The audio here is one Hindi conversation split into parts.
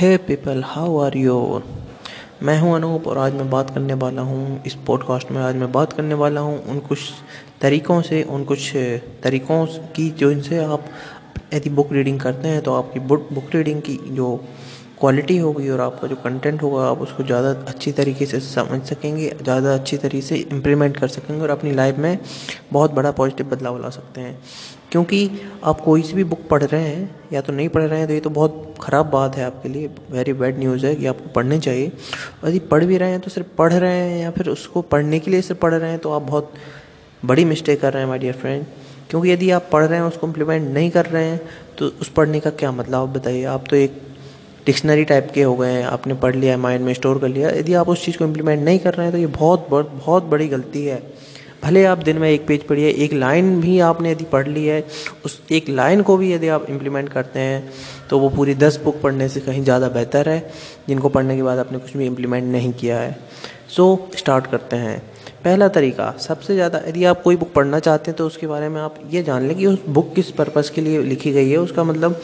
Hey people how are you मैं हूँ अनूप और आज मैं बात करने वाला हूँ, इस पॉडकास्ट में आज मैं बात करने वाला हूँ उन कुछ तरीक़ों से, उन कुछ तरीक़ों की जो इनसे आप यदि बुक रीडिंग करते हैं तो आपकी बुक बुक रीडिंग की जो क्वालिटी होगी और आपका जो कंटेंट होगा, आप उसको ज़्यादा अच्छी तरीके से समझ सकेंगे, ज़्यादा अच्छी तरीके से इम्प्लीमेंट कर सकेंगे और अपनी लाइफ में बहुत बड़ा पॉजिटिव बदलाव ला सकते हैं। क्योंकि आप कोई सी भी बुक पढ़ रहे हैं या तो नहीं पढ़ रहे हैं तो ये तो बहुत ख़राब बात है आपके लिए। वेरी बैड न्यूज़ है कि आपको पढ़ने चाहिए। यदि पढ़ भी रहे हैं तो सिर्फ़ पढ़ रहे हैं या फिर उसको पढ़ने के लिए सिर्फ़ पढ़ रहे हैं तो आप बहुत बड़ी मिस्टेक कर रहे हैं माई डियर फ्रेंड क्योंकि यदि आप पढ़ रहे हैं, उसको इम्प्लीमेंट नहीं कर रहे हैं तो उस पढ़ने का क्या मतलब आप बताइए। आप तो एक डिक्शनरी टाइप के हो गए हैं, आपने पढ़ लिया माइंड में स्टोर कर लिया। यदि आप उस चीज़ को इम्प्लीमेंट नहीं कर रहे हैं तो ये बहुत बहुत बड़ी गलती है। भले आप दिन में एक पेज पढ़िए एक लाइन भी आपने यदि पढ़ ली है उस एक लाइन को भी यदि आप इम्प्लीमेंट करते हैं तो वो पूरी दस बुक पढ़ने से कहीं ज़्यादा बेहतर है जिनको पढ़ने के बाद आपने कुछ भी इम्प्लीमेंट नहीं किया है। सो so, स्टार्ट करते हैं। पहला तरीका सबसे ज़्यादा यदि आप कोई बुक पढ़ना चाहते हैं तो उसके बारे में आप ये जान लें कि उस बुक किस पर्पज़ के लिए लिखी गई है उसका मतलब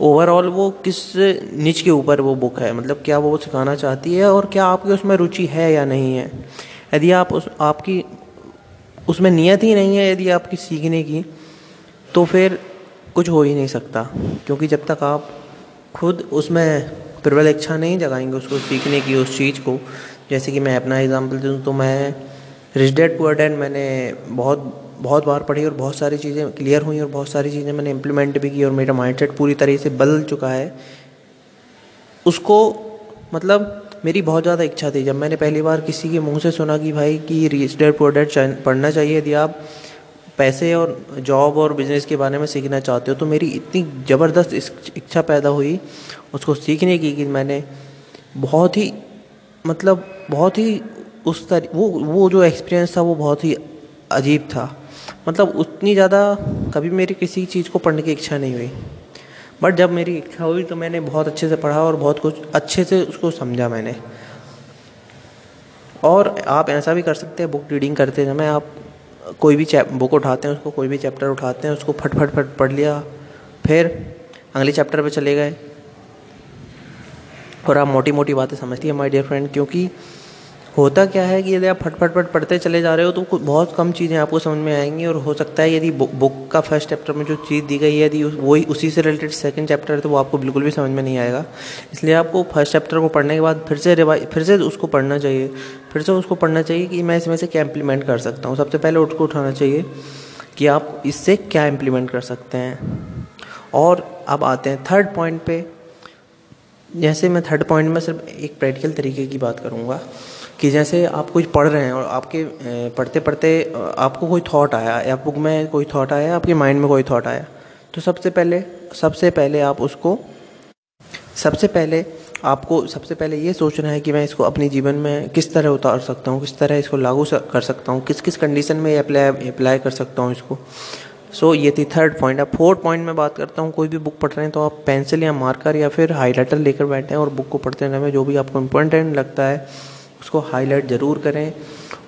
ओवरऑल वो किस निच के ऊपर वो बुक है मतलब क्या वो सिखाना चाहती है और क्या आपकी उसमें रुचि है या नहीं है। यदि आप उस आपकी उसमें नियत ही नहीं है यदि आपकी सीखने की तो फिर कुछ हो ही नहीं सकता। क्योंकि जब तक आप खुद उसमें प्रबल इच्छा नहीं जगाएँगे उसको सीखने की, उस चीज़ को, जैसे कि मैं अपना एग्जांपल दूँ तो मैं रिच डेड पुअर डैड मैंने बहुत बहुत बार पढ़ी और बहुत सारी चीज़ें क्लियर हुई और बहुत सारी चीज़ें मैंने इम्प्लीमेंट भी की और मेरा माइंडसेट पूरी तरह से बदल चुका है। उसको मतलब मेरी बहुत ज़्यादा इच्छा थी। जब मैंने पहली बार किसी के मुँह से सुना कि भाई कि रजिस्टर्ड प्रोडक्ट पढ़ना चाहिए यदि आप पैसे और जॉब और बिज़नेस के बारे में सीखना चाहते हो तो मेरी इतनी ज़बरदस्त इच्छा पैदा हुई, उसको सीखने की कि मैंने बहुत ही मतलब बहुत ही उस तरह वो वो जो एक्सपीरियंस था वो बहुत ही अजीब था। मतलब उतनी ज़्यादा कभी मेरी किसी चीज़ को पढ़ने की इच्छा नहीं हुई। बट जब मेरी इच्छा हुई तो मैंने बहुत अच्छे से पढ़ा और बहुत कुछ अच्छे से उसको समझा मैंने। और आप ऐसा भी कर सकते हैं बुक रीडिंग करते समय आप कोई भी बुक उठाते हैं, उसको कोई भी चैप्टर उठाते हैं, उसको फट फट फट पढ़ लिया, फिर अगले चैप्टर पर चले गए। और आप मोटी मोटी बातें समझती हैं माय डियर फ्रेंड क्योंकि होता क्या है कि यदि आप फट फट पढ़ते चले जा रहे हो तो बहुत कम चीज़ें आपको समझ में आएँगी और हो सकता है यदि बुक का फ़र्स्ट चैप्टर में जो चीज़ दी गई है, यदि वही उसी से रिलेटेड सेकंड चैप्टर है तो वो आपको बिल्कुल भी समझ में नहीं आएगा। इसलिए आपको फ़र्स्ट चैप्टर को पढ़ने के बाद फिर से रिवाइज फिर से उसको पढ़ना चाहिए। फिर से उसको पढ़ना चाहिए कि मैं इसमें से क्या इम्प्लीमेंट कर सकता हूँ। सबसे पहले उसको उठाना चाहिए कि आप इससे क्या इम्प्लीमेंट कर सकते हैं। और अब आते हैं थर्ड पॉइंट पे। जैसे मैं थर्ड पॉइंट में सिर्फ़ एक प्रैक्टिकल तरीके की बात करूँगा कि जैसे आप कुछ पढ़ रहे हैं और आपके पढ़ते पढ़ते आपको कोई थॉट आया या बुक में कोई थॉट आया आपके माइंड में कोई थॉट आया तो सबसे पहले सबसे पहले आप उसको, सबसे पहले आपको, सबसे पहले ये सोचना है कि मैं इसको अपने जीवन में किस तरह उतार सकता हूँ, किस तरह इसको लागू कर सकता हूँ, किस किस कंडीशन में अप्लाई अप्लाई कर सकता हूँ इसको। सो ये थी थर्ड पॉइंट अब फोर्थ पॉइंट में बात करता हूँ, कोई भी बुक पढ़ रहे हैं तो आप पेंसिल या मार्कर या फिर हाईलाइटर लेकर बैठे हैं और बुक को पढ़ते रहने में जो भी आपको इंपॉर्टेंट लगता है उसको हाईलाइट ज़रूर करें।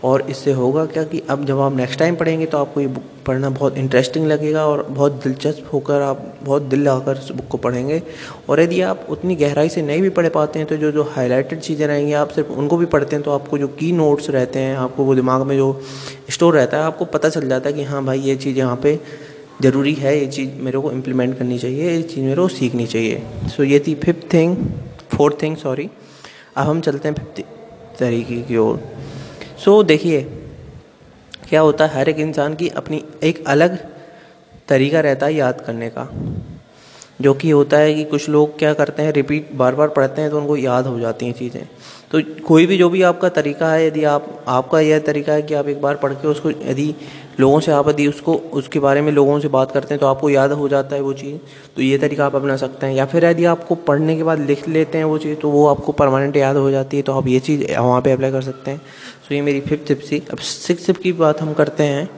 और इससे होगा क्या कि अब जब आप नेक्स्ट टाइम पढ़ेंगे तो आपको ये बुक पढ़ना बहुत इंटरेस्टिंग लगेगा और बहुत दिलचस्प होकर आप, बहुत दिल लगाकर इस बुक को पढ़ेंगे। और यदि आप उतनी गहराई से नहीं भी पढ़ पाते हैं तो जो जो हाईलाइटेड चीज़ें रहेंगी, आप सिर्फ़ उनको भी पढ़ते हैं तो आपको जो की नोट्स रहते हैं, आपको वो दिमाग में जो स्टोर रहता है, आपको पता चल जाता है कि हाँ भाई ये चीज़ यहाँ पर ज़रूरी है, ये चीज़ मेरे को इम्प्लीमेंट करनी चाहिए, ये चीज़ मेरे को सीखनी चाहिए। सो ये थी fifth thing fourth thing sorry अब हम चलते हैं फिफ्थ तरीके की ओर। सो देखिए, क्या होता है? हर एक इंसान की अपनी एक अलग तरीका रहता है याद करने का। जो कि होता है कि कुछ लोग क्या करते हैं रिपीट बार बार पढ़ते हैं तो उनको याद हो जाती हैं चीज़ें। तो कोई भी जो भी आपका तरीका है, यदि आप, आपका यह तरीका है कि आप एक बार पढ़ के उसको, यदि लोगों से आप यदि उसको, उसके बारे में लोगों से बात करते हैं तो आपको याद हो जाता है वो चीज़ तो ये तरीका आप अपना सकते हैं। या फिर यदि आपको पढ़ने के बाद लिख लेते हैं वो चीज़ तो वो आपको परमानेंट याद हो जाती है तो आप ये चीज़ वहाँ पर अप्लाई कर सकते हैं। सो ये मेरी फिफ्थ टिप अब सिक्स टिप की बात हम करते हैं।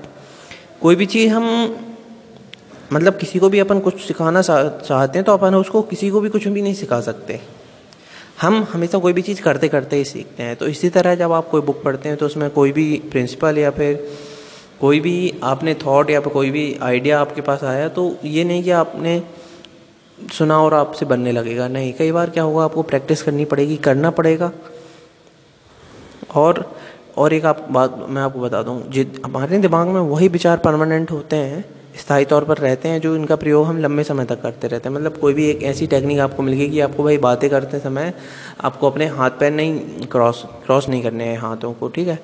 कोई भी चीज़ हम मतलब किसी को भी अपन कुछ सिखाना चाहते हैं तो अपन उसको किसी को भी कुछ भी नहीं सिखा सकते। हम हमेशा कोई भी चीज़ करते करते ही सीखते हैं। तो इसी तरह जब आप कोई बुक पढ़ते हैं तो उसमें कोई भी प्रिंसिपल या फिर कोई भी आपने थॉट या फिर कोई भी आइडिया आपके पास आया तो ये नहीं कि आपने सुना और आपसे बनने लगेगा। नहीं, कई बार क्या होगा, आपको प्रैक्टिस करनी पड़ेगी, करना पड़ेगा। और और एक आप बात मैं आपको बता दूँ, जित, हमारे दिमाग में वही विचार परमानेंट होते हैं स्थायी तौर पर रहते हैं, जो इनका प्रयोग हम लंबे समय तक करते रहते हैं। मतलब कोई भी एक ऐसी टेक्निक आपको मिल गई कि आपको भाई बातें करते समय आपको अपने हाथ पैर नहीं क्रॉस क्रॉस नहीं करने हैं हाथों को, ठीक है?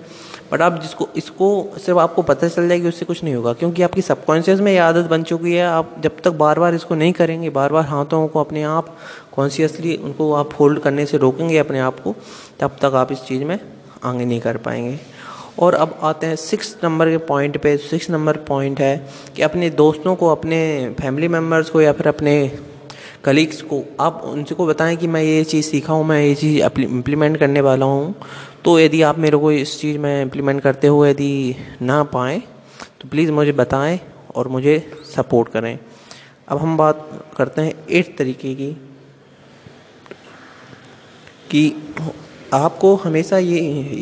बट आप जिसको, इसको सिर्फ़ आपको पता चल जाएगी उससे कुछ नहीं होगा, क्योंकि आपकी सबकॉन्शियस में ये आदत बन चुकी है। आप जब तक बार बार इसको नहीं करेंगे बार बार हाथों को अपने आप कॉन्शियसली उनको आप होल्ड करने से रोकेंगे अपने आप को, तब तक आप इस चीज़ में आगे नहीं कर पाएँगे। और अब आते हैं सिक्स नंबर के पॉइंट पे। सिक्स नंबर पॉइंट है कि अपने दोस्तों को, अपने फैमिली मेंबर्स को या फिर अपने कलीग्स को, आप उनसे को बताएँ कि मैं ये चीज़ सीखा हूँ, मैं ये चीज़ इम्प्लीमेंट करने वाला हूँ। तो यदि आप मेरे को इस चीज़ में इम्प्लीमेंट करते हुए यदि ना पाएँ तो प्लीज़ मुझे बताएँ और मुझे सपोर्ट करें। अब हम बात करते हैं एट तरीके की कि आपको हमेशा ये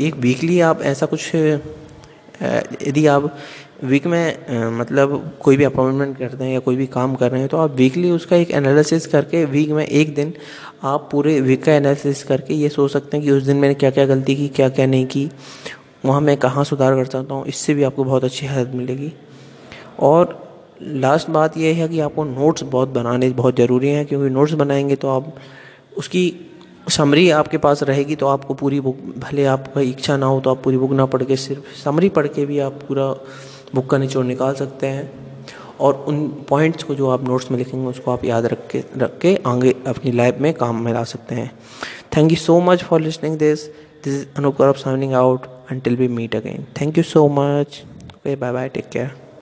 एक वीकली आप ऐसा कुछ यदि आप वीक में मतलब कोई भी अपॉइंटमेंट करते हैं या कोई भी काम कर रहे हैं तो आप वीकली उसका एक एनालिसिस करके वीक में एक दिन आप पूरे वीक का एनालिसिस करके ये सोच सकते हैं कि उस दिन मैंने क्या क्या गलती की क्या क्या नहीं की, वहाँ मैं कहाँ सुधार कर सकता हूँ, इससे भी आपको बहुत अच्छी हेल्प मिलेगी। और लास्ट बात यह है कि आपको नोट्स बहुत बनाने बहुत ज़रूरी हैं, क्योंकि नोट्स बनाएँगे तो आप उसकी समरी आपके पास रहेगी तो आपको पूरी बुक, भले आपका इच्छा ना हो तो आप पूरी बुक ना पढ़ के सिर्फ़ समरी पढ़ के भी आप पूरा बुक का निचोड़ निकाल सकते हैं। और उन पॉइंट्स को जो आप नोट्स में लिखेंगे, उसको आप याद रख के रख के आगे अपनी लाइफ में काम में ला सकते हैं। Thank you so much for listening this this is Anup signing out until we meet again thank you so much bye bye take care